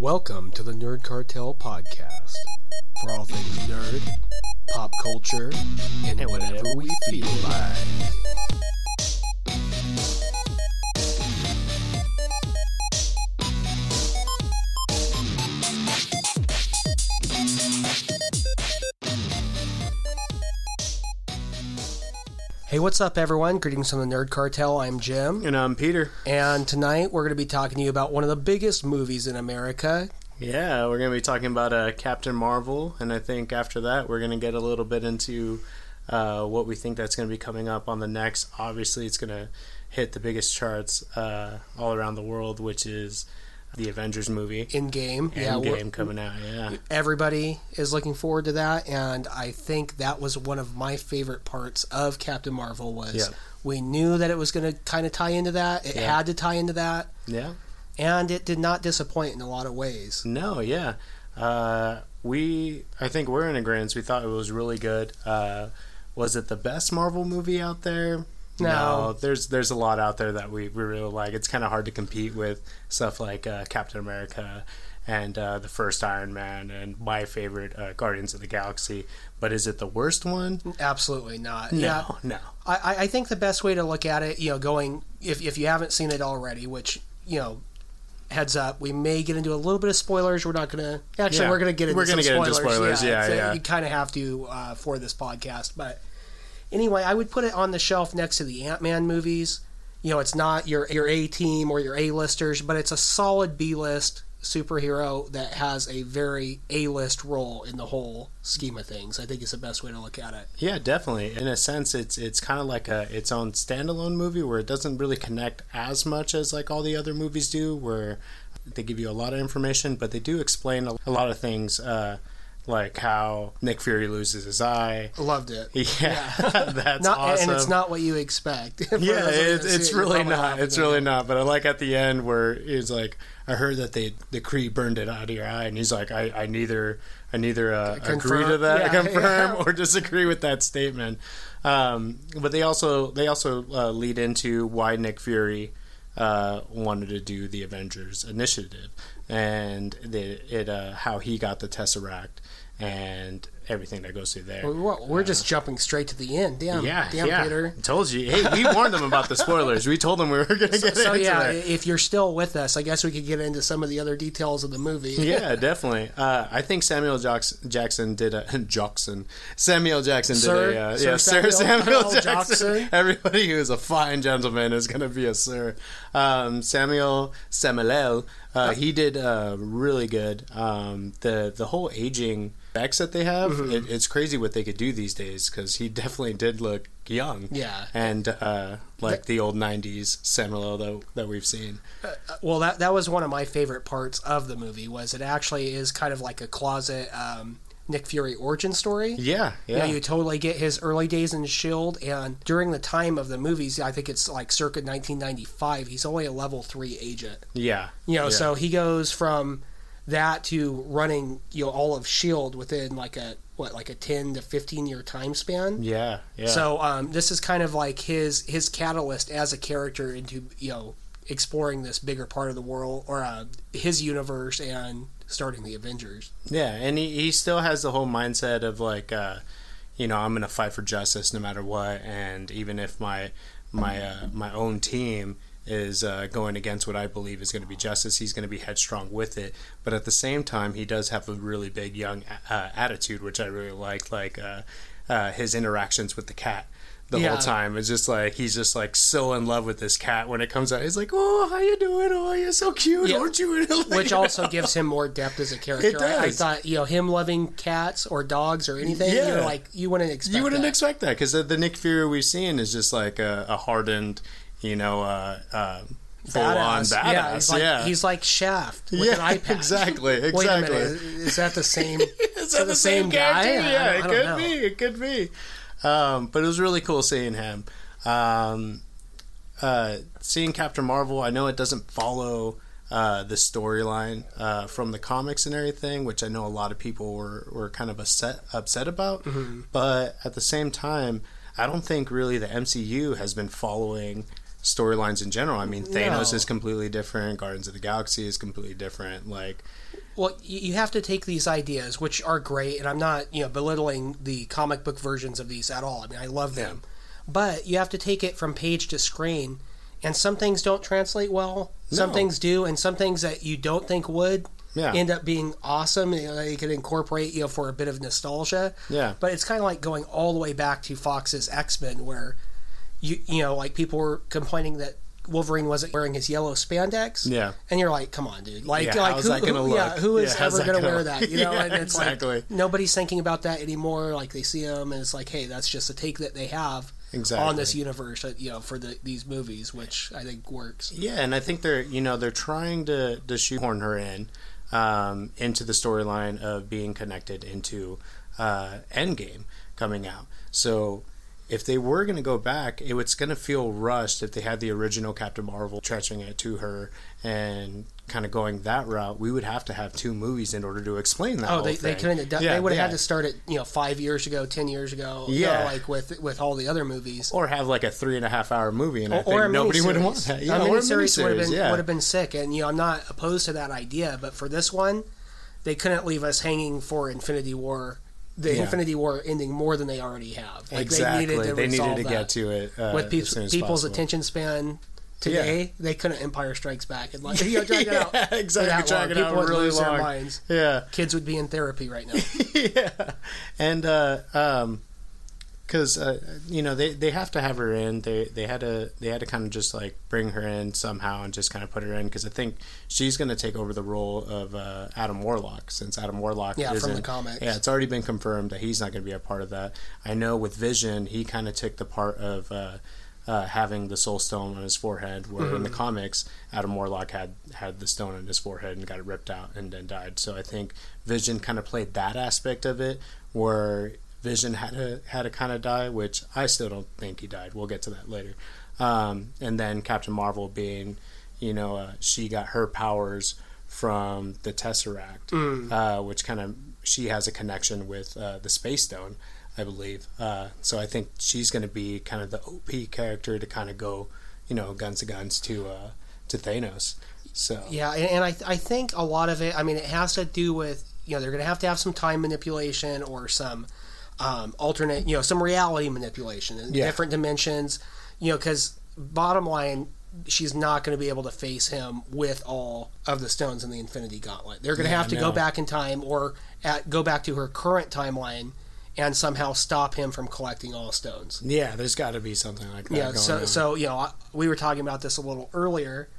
Welcome to the Nerd Cartel podcast for all things nerd, pop culture, and whatever we feel like. Hey, what's up, everyone? Greetings from the Nerd Cartel. I'm Jim. And I'm Peter. And tonight we're going to be talking to you about one of the biggest movies in America. Yeah, we're going to be talking about uh, Captain Marvel. And I think after that, we're going to get a little bit into uh, what we think that's going to be coming up on the next. Obviously, it's going to hit the biggest charts uh, all around the world, which is the Avengers movie. In game. Endgame. Yeah, Endgame coming out, yeah. Everybody is looking forward to that, and I think that was one of my favorite parts of Captain Marvel was Yeah. we knew that it was going to kind of tie into that. It Yeah. had to tie into that, Yeah. and it did not disappoint in a lot of ways. No, yeah. Uh, we, I think we're in agreement. We thought it was really good. Uh, was it the best Marvel movie out there? No. there's there's a lot out there that we, we really like. It's kind of hard to compete with stuff like uh, Captain America and uh, the first Iron Man and my favorite uh, Guardians of the Galaxy. But is it the worst one? Absolutely not. No, Yeah, no. I, I- think the best way to look at it, you know, going if if you haven't seen it already, which you know, heads up, we may get into a little bit of spoilers. We're not gonna actually Yeah, we're gonna get into we're gonna get into spoilers. spoilers, yeah, yeah. You kind of have to uh, for this podcast, but anyway, I would put it on the shelf next to the Ant Man movies. You know, it's not your your A team or your A listers, but it's a solid B list superhero that has a very A list role in the whole scheme of things. I think is the best way to look at it. Yeah, definitely. In a sense, it's it's kind of like a its own standalone movie where it doesn't really connect as much as like all the other movies do, where they give you a lot of information, but they do explain a, a lot of things, uh, like how Nick Fury loses his eye. Loved it. Yeah, that's not, awesome. And it's not what you expect. Yeah, those of you it, it's really not. It's really not. But I like at the end where he's like, "I heard that they the Kree burned it out of your eye," and he's like, "I, I neither I neither uh, agree to that, yeah, confirm, yeah. or disagree with that statement." Um, but they also they also uh, lead into why Nick Fury uh, wanted to do the Avengers Initiative. And it uh, how he got the Tesseract and everything that goes through there. We're, we're just jumping straight to the end. Damn, Yeah, damn, yeah. Peter. Told you. Hey, we warned them about the spoilers. We told them we were going to get So into yeah, that. if you're still with us, I guess we could get into some of the other details of the movie. Yeah, definitely. Uh, I think Samuel Jackson, Jackson did a Jackson. Samuel Jackson did Sir? a uh, Sir yeah, Sir Samuel Samuel Jackson. Jackson? Everybody who is a fine gentleman is going to be a sir. Um, Samuel Samuel, uh, he did uh, really good. Um, the the whole aging effects that they have, Mm-hmm. it, it's crazy what they could do these days because he definitely did look young. Yeah. and uh, like the old '90s Samuel that that we've seen. Well, that that was one of my favorite parts of the movie. Was it actually is kind of like a closet um, Nick Fury origin story. Yeah, You yeah. know, you totally get his early days in Shield, and during the time of the movies, I think it's like circa 1995. He's only a level three agent. yeah, You know, yeah. so he goes from that to running, you know, all of Shield within like a what, like a 10 to 15 year time span. Yeah, yeah. So um, this is kind of like his his catalyst as a character into you know exploring this bigger part of the world or uh, his universe and starting the Avengers. yeah, and he, he still has the whole mindset of like, uh, you know, I'm gonna fight for justice no matter what, and even if my my uh, my own team is uh, going against what I believe is going to be justice, he's going to be headstrong with it. But at the same time, he does have a really big young uh, attitude, which I really like, like uh, uh, his interactions with the cat. The Yeah. whole time it's just like he's just like so in love with this cat. When it comes out, he's like, "Oh, how you doing? Oh, you're so cute, Yeah. aren't you?" Which also gives him more depth as a character. It I, I thought, you know, him loving cats or dogs or anything, Yeah. you're like, you wouldn't expect You wouldn't that. expect that because the, the Nick Fury we've seen is just like a, a hardened, you know, uh, uh, full on badass. Yeah, he's like, yeah. he's like Shaft with Yeah, an eye patch. exactly, Wait a minute, exactly. is, is that the same? is that the same guy? Yeah, it could be. It could be. Um, but it was really cool seeing him. Um, uh, seeing Captain Marvel, I know it doesn't follow uh, the storyline uh, from the comics and everything, which I know a lot of people were, were kind of upset upset about. Mm-hmm. But at the same time, I don't think really the MCU has been following storylines in general. I mean, Thanos No. is completely different. Guardians of the Galaxy is completely different. Like, Well, you you have to take these ideas, which are great, and I'm not, you know, belittling the comic book versions of these at all. I mean, I love them, but you have to take it from page to screen, and some things don't translate well. Some No. things do, and some things that you don't think would Yeah. end up being awesome. You know, you can incorporate, you know, for a bit of nostalgia. Yeah. But it's kind of like going all the way back to Fox's X Men, where you, you know, like people were complaining that. Wolverine wasn't wearing his yellow spandex. Yeah. And you're like, come on, dude. Like, Yeah, like who, that gonna who- yeah, who is Yeah, ever going to wear that? You know, and it's exactly. like nobody's thinking about that anymore. Like they see him and it's like, hey, that's just a take that they have Exactly. on this universe, uh, you know, for the, these movies, which I think works. Yeah, and I think they're you know they're trying to to shoehorn her in um, into the storyline of being connected into uh, Endgame coming out. So if they were going to go back, it was going to feel rushed if they had the original Captain Marvel stretching it to her and kind of going that route. We would have to have two movies in order to explain that. Oh, they, they couldn't have done. Yeah, they would have yeah. had to start it, you know, five years ago, ten years ago. you know, Yeah. like with with all the other movies. or have like a three and a half hour movie, and I think or nobody would want that. a Yeah, or a miniseries would have been yeah. would have been sick, and you know, I'm not opposed to that idea, but for this one, they couldn't leave us hanging for Infinity War. The Yeah. Infinity War ending more than they already have. Like exactly. they needed to, they needed to get to it uh, with as soon as people's possible. attention span today, they couldn't Empire Strikes Back and like you know, drag it out. Yeah, exactly, that drag long. it People out would really lose their long. minds. Yeah, Kids would be in therapy right now. yeah, and uh, um, because uh, you know they, they have to have her in. They they had to they had to kind of just like bring her in somehow and just kind of put her in because I think she's going to take over the role of uh, Adam Warlock since Adam Warlock Yeah, from isn't- the comics. Yeah, it's already been confirmed that he's not going to be a part of that. I know with Vision, he kind of took the part of. Uh, uh, having the soul stone on his forehead, where in the comics, Adam Warlock had had the stone on his forehead and got it ripped out and then died. So I think Vision kind of played that aspect of it, where Vision had to had to kind of die, which I still don't think he died. We'll get to that later. Um, and then Captain Marvel being, you know, uh, she got her powers from the Tesseract, uh, which kind of she has a connection with uh, the Space Stone, I believe. Uh, so I think she's going to be kind of the OP character to kind of go, you know, guns to guns to uh, to Thanos. So Yeah, and, and I I think a lot of it. I mean, it has to do with you know they're going to have to have some time manipulation or some um, alternate you know some reality manipulation in Yeah. different dimensions. You know, because bottom line, she's not going to be able to face him with all of the stones in the Infinity Gauntlet. They're going to Yeah, have to go back in time or at, go back to her current timeline and somehow stop him from collecting all stones. yeah, there's got to be something like that. Yeah, so on. so you know, I- we were talking about this a little earlier,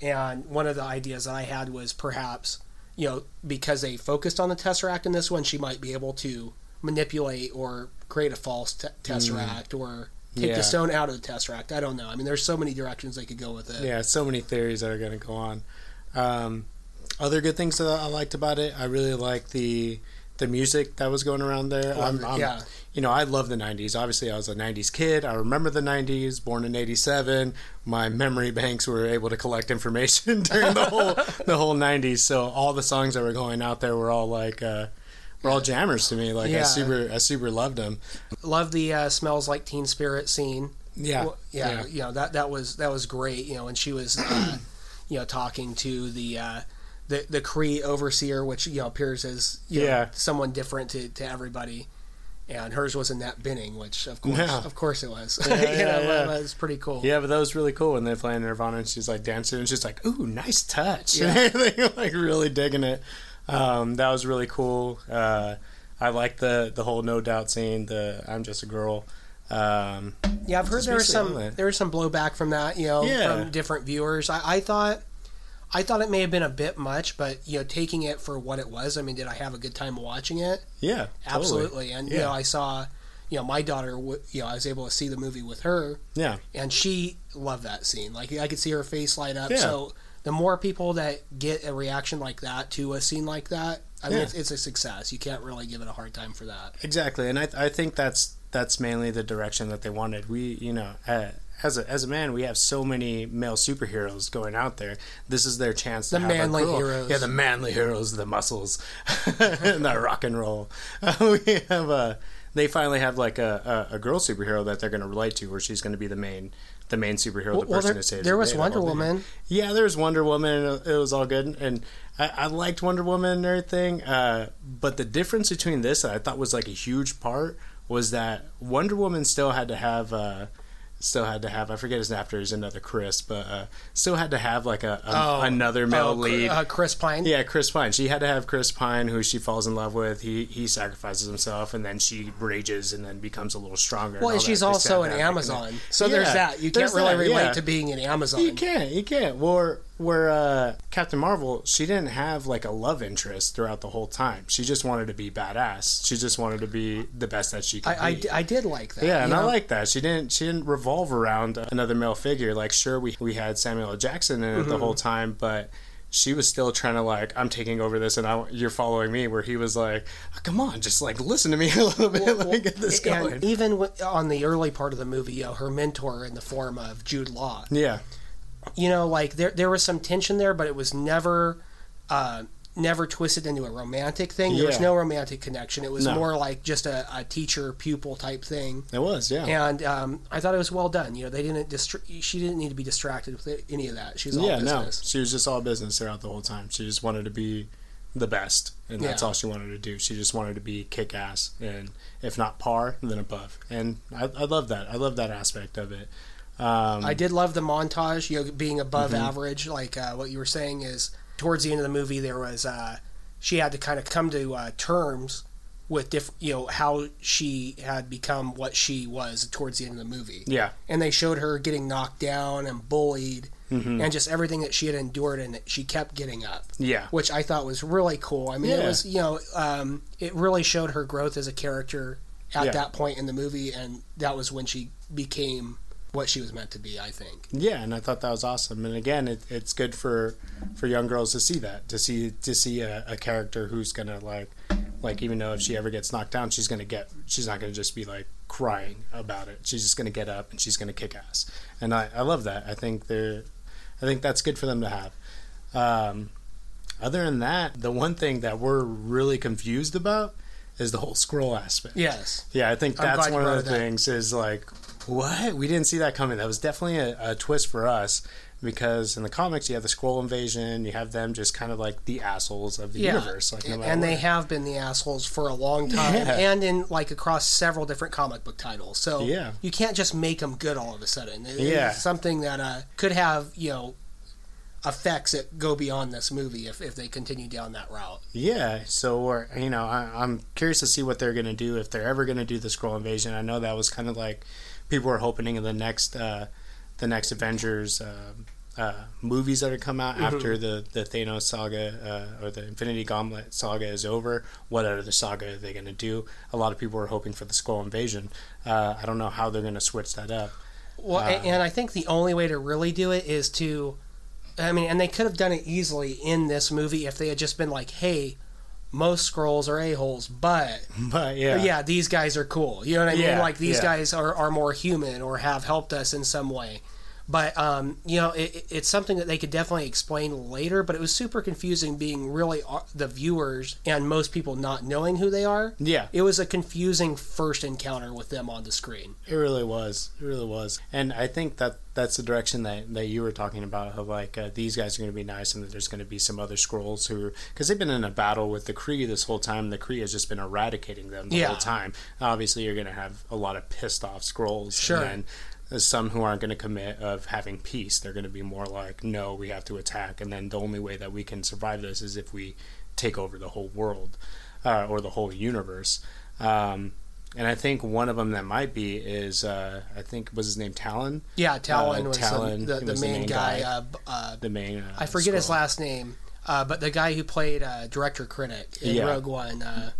and one of the ideas that I had was perhaps you know because they focused on the tesseract in this one, she might be able to manipulate or create a false te- tesseract or take Mm. Yeah. the stone out of the tesseract. I don't know. I mean, there's so many directions they could go with it. yeah, so many theories that are going to go on. Um, other good things that I liked about it, I really like the the music that was going around there. Love I'm, I'm- yeah. you know, I love the '90s. Obviously, I was a '90s kid. I remember the '90s. Born in '87, my memory banks were able to collect information during the whole the whole '90s. So all the songs that were going out there were all like. Uh, were all jammers to me. Like I super, I super loved them. Love the uh, smells like Teen Spirit scene. Yeah, Well, yeah, you know that that was that was great. You know, and she was, uh, you know, talking to the uh, the the Kree overseer, which you know appears as you know, Yeah. someone different to, to everybody. And hers was Annette Bening, which of course, Yeah. of course it was. Yeah, you know, yeah, yeah. was pretty cool. Yeah, but that was really cool when they're playing Nirvana and she's like dancing and she's like, "Ooh, nice touch!" Yeah. Like really digging it. Um, that was really cool. Uh, I like the the whole no doubt scene. The I'm just a girl. Um, Yeah, I've heard there was some there was some blowback from that, you know, Yeah. from different viewers. I, I thought I thought it may have been a bit much, but you know, taking it for what it was, I mean, did I have a good time watching it? yeah, totally. Absolutely. And you know, I saw, you know, my daughter. You know, I was able to see the movie with her, Yeah, and she loved that scene. Like I could see her face light up. Yeah. So the more people that get a reaction like that to a scene like that, I mean, it's, it's a success. You can't really give it a hard time for that. exactly. And I I think that's that's mainly the direction that they wanted. We you know. Uh, as a, as a man, we have so many male superheroes going out there. This is their chance to The have a manly girl- heroes. Yeah, the manly heroes, the muscles, and the rock and roll. Uh, we have a. They finally have like a, a, a girl superhero that they're going to relate to, where she's going to be the main the main superhero, Well, the well, person there, to save there was day, Wonder. Woman. Yeah, there was Wonder Woman, and it was all good, and I, I liked Wonder Woman and everything. Uh, but the difference between this, that I thought was like a huge part, was that Wonder Woman still had to have, uh, still had to have. I forget his actor, is another Chris, but uh, still had to have like a, a Oh, another male oh, lead. uh, Chris Pine. Yeah, Chris Pine. She had to have Chris Pine, who she falls in love with. He he sacrifices himself, and then she rages, and then becomes a little stronger. Well, and she's also an Amazon, so there's that. You can't really that, relate yeah. to being an Amazon. You can't. You can't. Where where uh, Captain Marvel, she didn't have like a love interest throughout the whole time. She just wanted to be badass. She just wanted to be the best that she could I, I, did like that. yeah, and you I like that. She didn't. She didn't revolve around another male figure. Like, sure, we we had Samuel L. Jackson in it Mm-hmm. the whole time, but she was still trying to like, I'm taking over this, and I, you're following me. Where he was like, oh, come on, just like listen to me a little bit. Let me get this going. Even w- on the early part of the movie, you know, her mentor in the form of Jude Law. yeah, You know, like there there was some tension there, but it was never uh, never twisted into a romantic thing. There was no romantic connection. It was No. more like just a, a teacher pupil type thing. it was. Yeah, And um, I thought it was well done. You know, they didn't distra- she didn't need to be distracted with any of that. She was all yeah. No, business. she was just all business throughout the whole time. She just wanted to be the best, and that's Yeah. all she wanted to do. She just wanted to be kick ass, and if not par, then above. And I, I love that. I love that aspect of it. Um, I did love the montage, you know, being above Mm-hmm. average. Like uh, what you were saying is, towards the end of the movie, there was uh, she had to kind of come to uh, terms with diff- you know how she had become what she was towards the end of the movie. yeah, And they showed her getting knocked down and bullied, Mm-hmm. and just everything that she had endured, and that she kept getting up. yeah, which I thought was really cool. I mean, it was you know, um, it really showed her growth as a character at Yeah. that point in the movie, and that was when she became what she was meant to be. I think. Yeah, and I thought that was awesome. And again, it, it's good for for young girls to see that, to see to see a, a character who's gonna like like even though if she ever gets knocked down, she's gonna get she's not gonna just be like crying about it. She's just gonna get up and she's gonna kick ass. And I, I love that. I think they're I think that's good for them to have. Um, other than that, the one thing that we're really confused about is the whole Skrull aspect. Yes. Yeah, I think that's one of the up. things is like, what? We didn't see that coming. That was definitely a, a twist for us because in the comics you have the Skrull invasion, you have them just kind of like the assholes of the Yeah. universe. Like, no and they what. have been the assholes for a long time, Yeah. and in like across several different comic book titles. So Yeah. you can't just make them good all of a sudden. It- Yeah. it's something that uh, could have you know effects that go beyond this movie if, if they continue down that route. Yeah, so we're, you know, I, I'm curious to see what they're going to do if they're ever going to do the Skrull invasion. I know that was kind of like people were hoping in the next, uh, the next Avengers uh, uh, movies that are come out after the the Thanos saga uh, or the Infinity Gauntlet saga is over. What other saga are they going to do? A lot of people were hoping for the Skrull invasion. Uh, I don't know how they're going to switch that up. Well, a- and I think the only way to really do it is to, I mean, and they could have done it easily in this movie if they had just been like, hey, most Skrulls are a-holes, but But yeah, yeah, these guys are cool. You know what I mean? Like these yeah. guys are, are more human or have helped us in some way. But um, you know, it, it- it's something that they could definitely explain later. But it was super confusing, being really the viewers and most people not knowing who they are. yeah. It was a confusing first encounter with them on the screen. It really was. It really was. And I think that that's the direction that, that you were talking about. Of like uh, these guys are going to be nice, and that there's going to be some other Skrulls who, because they've been in a battle with the Kree this whole time. The Kree has just been eradicating them the Yeah. whole time. Obviously, you're going to have a lot of pissed off Skrulls. Sure. And then there's some who aren't going to commit of having peace. They're going to be more like, no, we have to attack, and then the only way that we can survive this is if we take over the whole world uh, or the whole universe. Um, and I think one of them that might be is uh, I think was his name Talon, Yeah, Talon Uh, was Talon, the, he the, was main, guy. Uh, b- uh, the main. Uh, I forget his last name, uh, but the guy who played uh, director Krennic in Yeah. Rogue One, uh,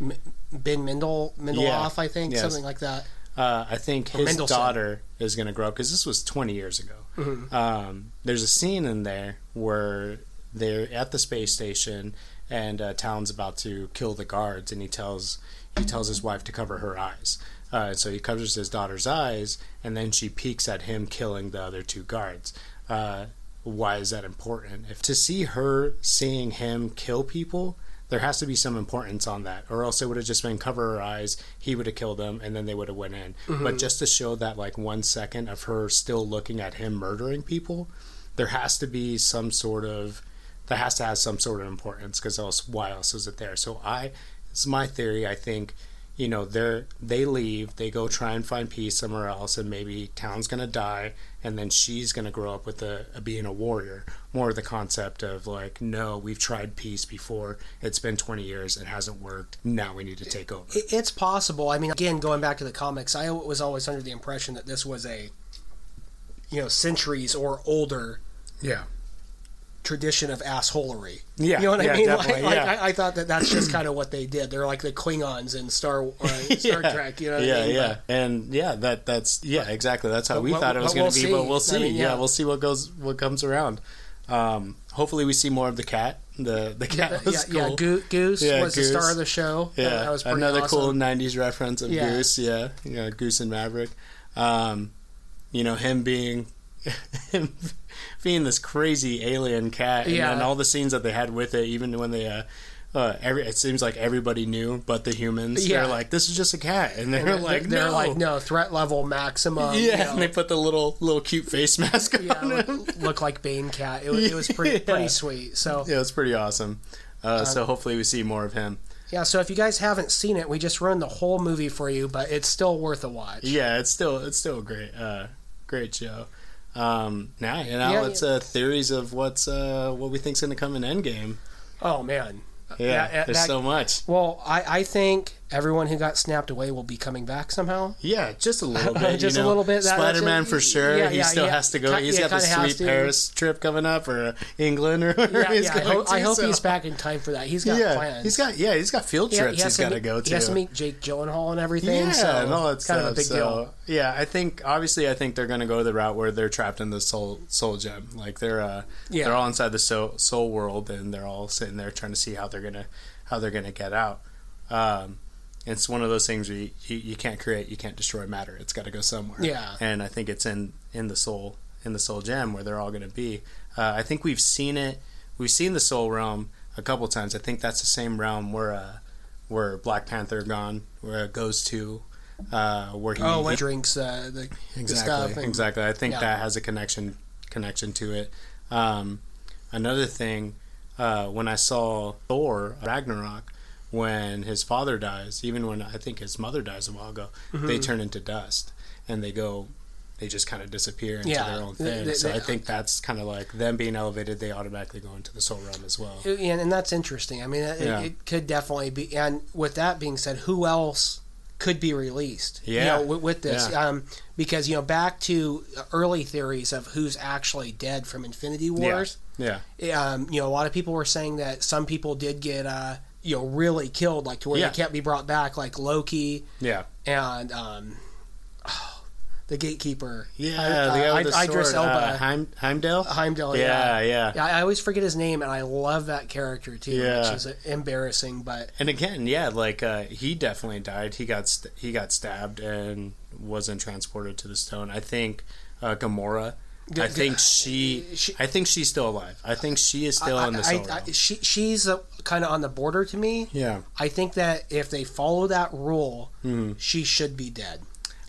M- Ben Mendel Mendeloff, Yeah. I think, Yes. something like that. Uh, I think his Mendelsohn. daughter is going to grow up because this was 20 years ago. Mm-hmm. Um, there's a scene in there where they're at the space station and uh, Talon's about to kill the guards, and he tells he tells his wife to cover her eyes. Uh, so he covers his daughter's eyes, and then she peeks at him killing the other two guards. Uh, why is that important? If to see her seeing him kill people, there has to be some importance on that, or else it would have just been cover her eyes. He would have killed them and then they would have went in. Mm-hmm. But just to show that like one second of her still looking at him murdering people, there has to be some sort of that has to have some sort of importance because else why else is it there? So I, it's my theory. I think you know they're they leave, they go try and find peace somewhere else, and maybe town's gonna die, and then she's gonna grow up with a, a being a warrior. More of the concept of like, no, we've tried peace before. It's been twenty years, it hasn't worked. Now we need to take over. It- It's possible. I mean, again, going back to the comics, I was always under the impression that this was a, you know, centuries or older Yeah, tradition of assholery. Yeah, you know what yeah, I mean. Like, definitely, like. I, I thought that that's just kind of what they did. They're like the Klingons in Star uh, Star yeah. Trek. You know what yeah, I mean? yeah, and yeah, that that's yeah, exactly. That's how But we what- thought it was but going we'll to be, see. but we'll I see. mean, yeah. yeah. we'll see what goes what comes around. Um, hopefully, we see more of the cat. The the cat Yeah, was yeah, cool. Goo- Goose Yeah, was Goose. the star of the show. Yeah, that, was pretty another awesome. cool '90s reference of Yeah. Goose. Yeah, yeah, Goose and Maverick. Um, you know him being him being this crazy alien cat, and Yeah. then all the scenes that they had with it, even when they. Uh, uh, every it seems like everybody knew, but the humans. Yeah. They're like, "This is just a cat," and they're And like, they're "No." like, no, threat level maximum. yeah, you know. and they put the little little cute face mask on yeah, him. look, look like Bane Cat. It, was- it was pretty Yeah. pretty sweet. So Yeah, it's pretty awesome. Uh, so hopefully we see more of him. yeah, so if you guys haven't seen it, we just ruined the whole movie for you, but it's still worth a watch. Yeah, it's still it's still a great uh, great show. Um, now, you know, Yeah, it's uh, theories of what's uh, what we think's going to come in Endgame. Oh man. Yeah, Yeah, there's that- so much. Well, I, I think everyone who got snapped away will be coming back somehow. Yeah, just a little bit. Just you a little bit, that- Spider Man for sure. Yeah, he yeah, still yeah. has to go. He's got the sweet. Paris trip coming up, or England, or wherever Yeah, he's yeah. I going hope, I hope so- he's back in time for that. He's got Yeah, plans. he's got yeah, he's got field trips he has got to go to. He has to meet Jake Gyllenhaal and everything. Yeah, so and all that it's kind stuff. of a big so, deal. Yeah, I think obviously I think they're going to go the route where they're trapped in the soul soul gem. Like they're uh, Yeah. they're all inside the soul soul world, and they're all sitting there trying to see how they're gonna how they're gonna get out. Um, it's one of those things where you, you, you can't create, you can't destroy matter. It's got to go somewhere. Yeah. and I think it's in in the soul in the soul gem where they're all going to be. Uh, I think we've seen it. We've seen the soul realm a couple times. I think that's the same realm where uh, where Black Panther gone where it goes to. Uh, where he, Oh, when he drinks uh, the, the exactly stuff. and- exactly. I think yeah. that has a connection connection to it. Um, another thing, uh, when I saw Thor Ragnarok, when his father dies, even when I think his mother dies a while ago, Mm-hmm. they turn into dust and they go. They just kind of disappear into Yeah. their own thing. they- so they- I think that's kind of like them being elevated. They automatically go into the soul realm as well. and, and that's interesting. I mean, it, Yeah. it could definitely be. And with that being said, who else could be released? Yeah. you know, with, with this, Yeah. um, because you know, back to early theories of who's actually dead from Infinity Wars. Yeah, Um, you know, a lot of people were saying that some people did get, uh, you know, really killed, like to where Yeah. they can't be brought back, like Loki yeah, and um, the Gatekeeper. yeah. I- the I- the Idris sword, uh, Heim, Heimdall. Heimdall. yeah, yeah. Yeah, I always forget his name, and I love that character too, Yeah. which is embarrassing. But And again, yeah, like uh, he definitely died. He got st- he got stabbed and wasn't transported to the stone. I think uh, Gamora. I think she, she- I think she's still alive. I think she is still I, in the I- soul I- realm. she, she's uh kind of on the border to me. yeah, I think that if they follow that rule, Mhm. she should be dead.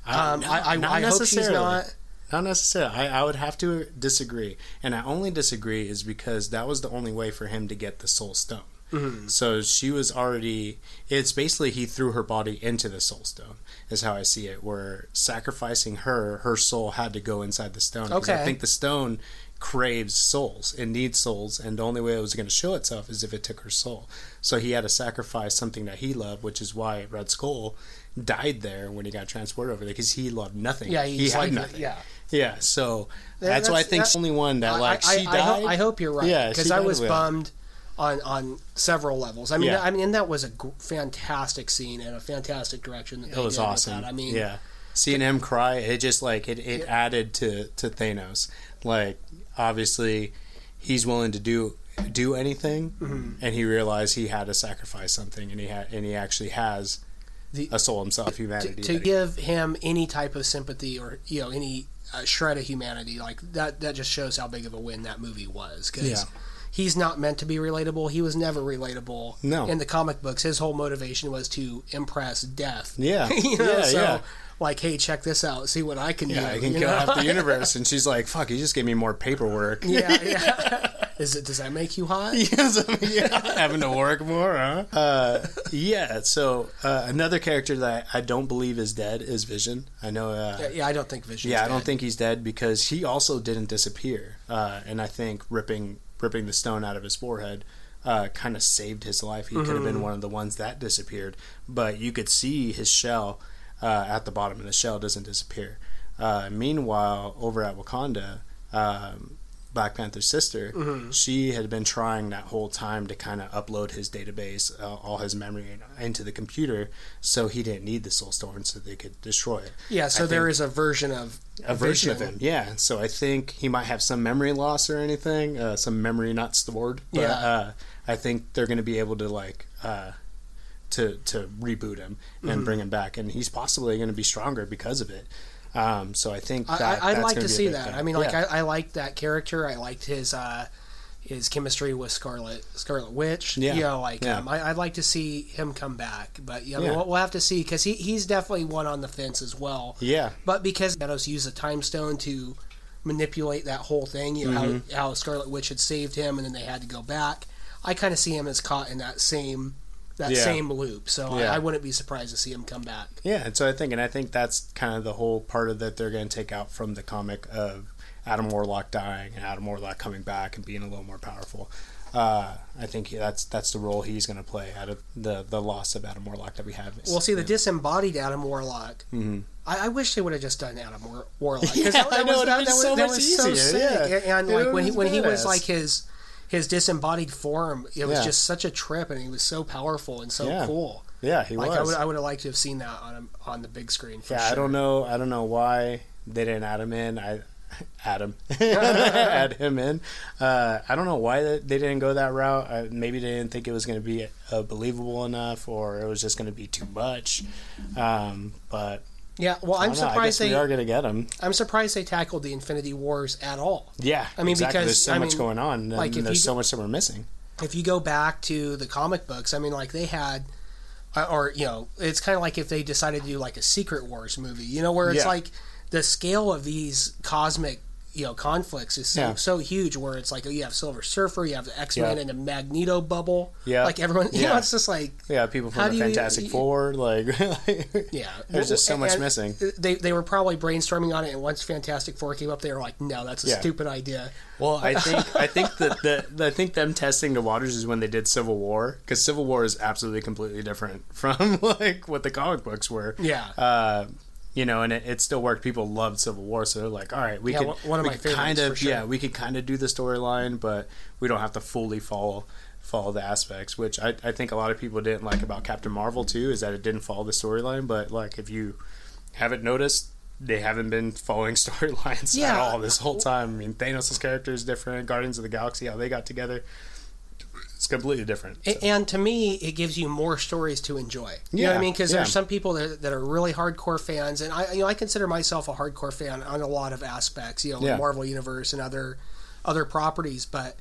Uh, Um, no, I, I, not I hope she's not. Not necessarily. I, I would have to disagree, and I only disagree is because that was the only way for him to get the soul stone. Mm-hmm. So she was already. It's basically he threw her body into the soul stone. Is how I see it. Where sacrificing her, her soul had to go inside the stone. 'Cause I think the stone craves souls. It needs souls, and the only way it was going to show itself is if it took her soul. So he had to sacrifice something that he loved, which is why Red Skull died there when he got transported over there because he loved nothing. Yeah, he he's had like, nothing. yeah. Yeah, so That- that's, why I think the only one that like I, she died. I, hope, I hope you're right. Yeah, because I was bummed on on several levels. I mean, Yeah. I mean, and that was a g- fantastic scene and a fantastic direction. That it they was did with awesome. That. I mean, yeah, seeing him cry, it just like it, it added to to Thanos. Like obviously, he's willing to do do anything, Mm-hmm. and he realized he had to sacrifice something, and he had and he actually has The- a soul himself, humanity. to he- give him any type of sympathy or you know any uh, shred of humanity like that that just shows how big of a win that movie was because Yeah. he's not meant to be relatable. He was never relatable. No. In the comic books, his whole motivation was to impress Death. Yeah. you know, Yeah, so yeah. Like, hey, check this out. See what I can do. Yeah, I can you kill know? half the universe, and she's like, "Fuck, you just gave me more paperwork." yeah, yeah. Is it? Does that make you hot? Yes, I mean, yeah, having to work more, huh? Uh, yeah. So uh, another character that I don't believe is dead is Vision. I know. Uh, Yeah, I don't think Vision. yeah, I don't think he's dead because he also didn't disappear, uh, and I think ripping ripping the stone out of his forehead. Uh, kind of saved his life. He could have Mm-hmm. been one of the ones that disappeared, but you could see his shell uh, at the bottom, and the shell doesn't disappear. Uh, meanwhile, over at Wakanda, um, Black Panther's sister, Mm-hmm. she had been trying that whole time to kind of upload his database, uh, all his memory into the computer, so he didn't need the Soul Stone, so they could destroy it. Yeah, so I there is a version of a version of him. Yeah, so I think he might have some memory loss or anything, uh, some memory not stored. But, Yeah. uh, I think they're going to be able to like uh, to to reboot him and Mm-hmm. bring him back, and he's possibly going to be stronger because of it. Um, so I think that, I, I'd that's like to see that. thing. I mean, like Yeah. I, I liked that character. I liked his uh, his chemistry with Scarlet Scarlet Witch. Yeah. You know, like Yeah. um, I, I'd like to see him come back. But I mean, Yeah. we'll, we'll have to see because he, he's definitely one on the fence as well. yeah, But because Thanos used a time stone to manipulate that whole thing, you know Mm-hmm. how, how Scarlet Witch had saved him and then they had to go back. I kind of see him as caught in that same that Yeah. same loop. So Yeah. I, I wouldn't be surprised to see him come back. Yeah, and so I think, and I think that's kind of the whole part of that they're going to take out from the comic of Adam Warlock dying and Adam Warlock coming back and being a little more powerful. Uh, I think that's that's the role he's going to play out of the the loss of Adam Warlock that we have. Well, see, the disembodied Adam Warlock. Mm-hmm. I, I wish they would have just done Adam War- Warlock Yeah, I know, it'd have been so much easier, sick. yeah. And, and, like when he was when he was like his his disembodied form, it was Yeah. just such a trip, and he was so powerful and so Yeah. cool. yeah, he Like was. I would I would have liked to have seen that on on the big screen. For yeah, sure. I don't know. I don't know why they didn't add him in. I Adam add him in. Uh, I don't know why they didn't go that route. Uh, maybe they didn't think it was going to be uh, believable enough, or it was just going to be too much. Um, but Yeah, well, I'm don't. I guess surprised they are going to get him. I'm surprised they tackled the Infinity Wars at all. Yeah, I mean, exactly. because, there's so I much mean, going on, and like, there's you so much that we're missing. if you go back to the comic books, I mean, like they had, uh, or you know, it's kind of like if they decided to do like a Secret Wars movie, you know, where it's Yeah. like the scale of these cosmic, you know, conflicts is so, Yeah. so huge. Where it's like, oh, you have Silver Surfer, you have the X Men, Yeah. and the Magneto bubble. Yeah. like everyone, you know, it's just like, Yeah, people How from do the you- Fantastic you- Four, like yeah, There's just so much And missing. They they were probably brainstorming on it, and once Fantastic Four came up, they were like, no, that's a Yeah. stupid idea. Well, I think I think that the, the I think them testing the waters is when they did Civil War because Civil War is absolutely completely different from like what the comic books were. Yeah. Uh, you know, and it, it still worked. People loved Civil War, so they're like, all right, we Yeah, could one- of we my could kind of sure. yeah, we could kind of do the storyline, but we don't have to fully follow follow the aspects, which I, I think a lot of people didn't like about Captain Marvel too, is that it didn't follow the storyline. But like if you haven't noticed, they haven't been following storylines at all this whole time. I mean, Thanos' character is different. Guardians of the Galaxy, how they got together, it's completely different. A- And to me, it gives you more stories to enjoy. You know what I mean? Because yeah. there's some people that, that are really hardcore fans, and I, you know, I consider myself a hardcore fan on a lot of aspects. You know, Yeah. Marvel universe and other other properties. But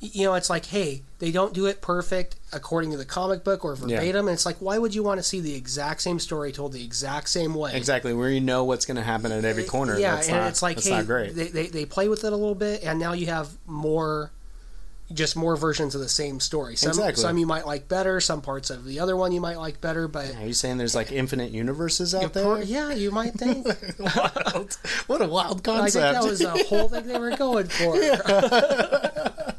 you know, it's like, hey, they don't do it perfect according to the comic book or verbatim, and it's like, why would you want to see the exact same story told the exact same way? Exactly, where you know what's going to happen at every eh, corner. Yeah, that's and not, it's like, hey, great. They, they they play with it a little bit, and now you have more, just more versions of the same story. Some Exactly. some you might like better, some parts of the other one you might like better, but Are you saying there's like infinite universes out there? yeah, you might think. Wild. What a wild concept! I think that was the whole thing they were going for.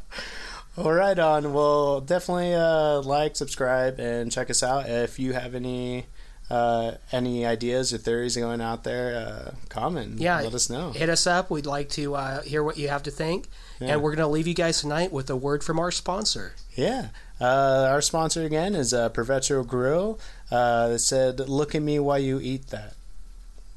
All right, on. Well, definitely uh, like, subscribe, and check us out. If you have any uh, any ideas or theories going out there, uh, comment. Yeah, let us know. Hit us up. We'd like to uh, hear what you have to think. Yeah. And we're going to leave you guys tonight with a word from our sponsor. Yeah. Uh, our sponsor again is uh, Perpetual Grill. Uh, that said, "Look at me while you eat that."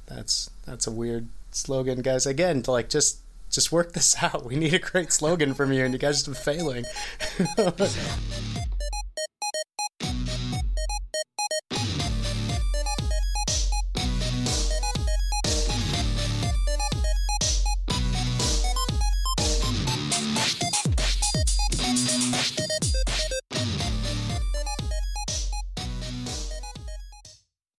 That's that's a weird slogan, guys. Again, to like just just work this out. We need a great slogan from you, and you guys have been failing.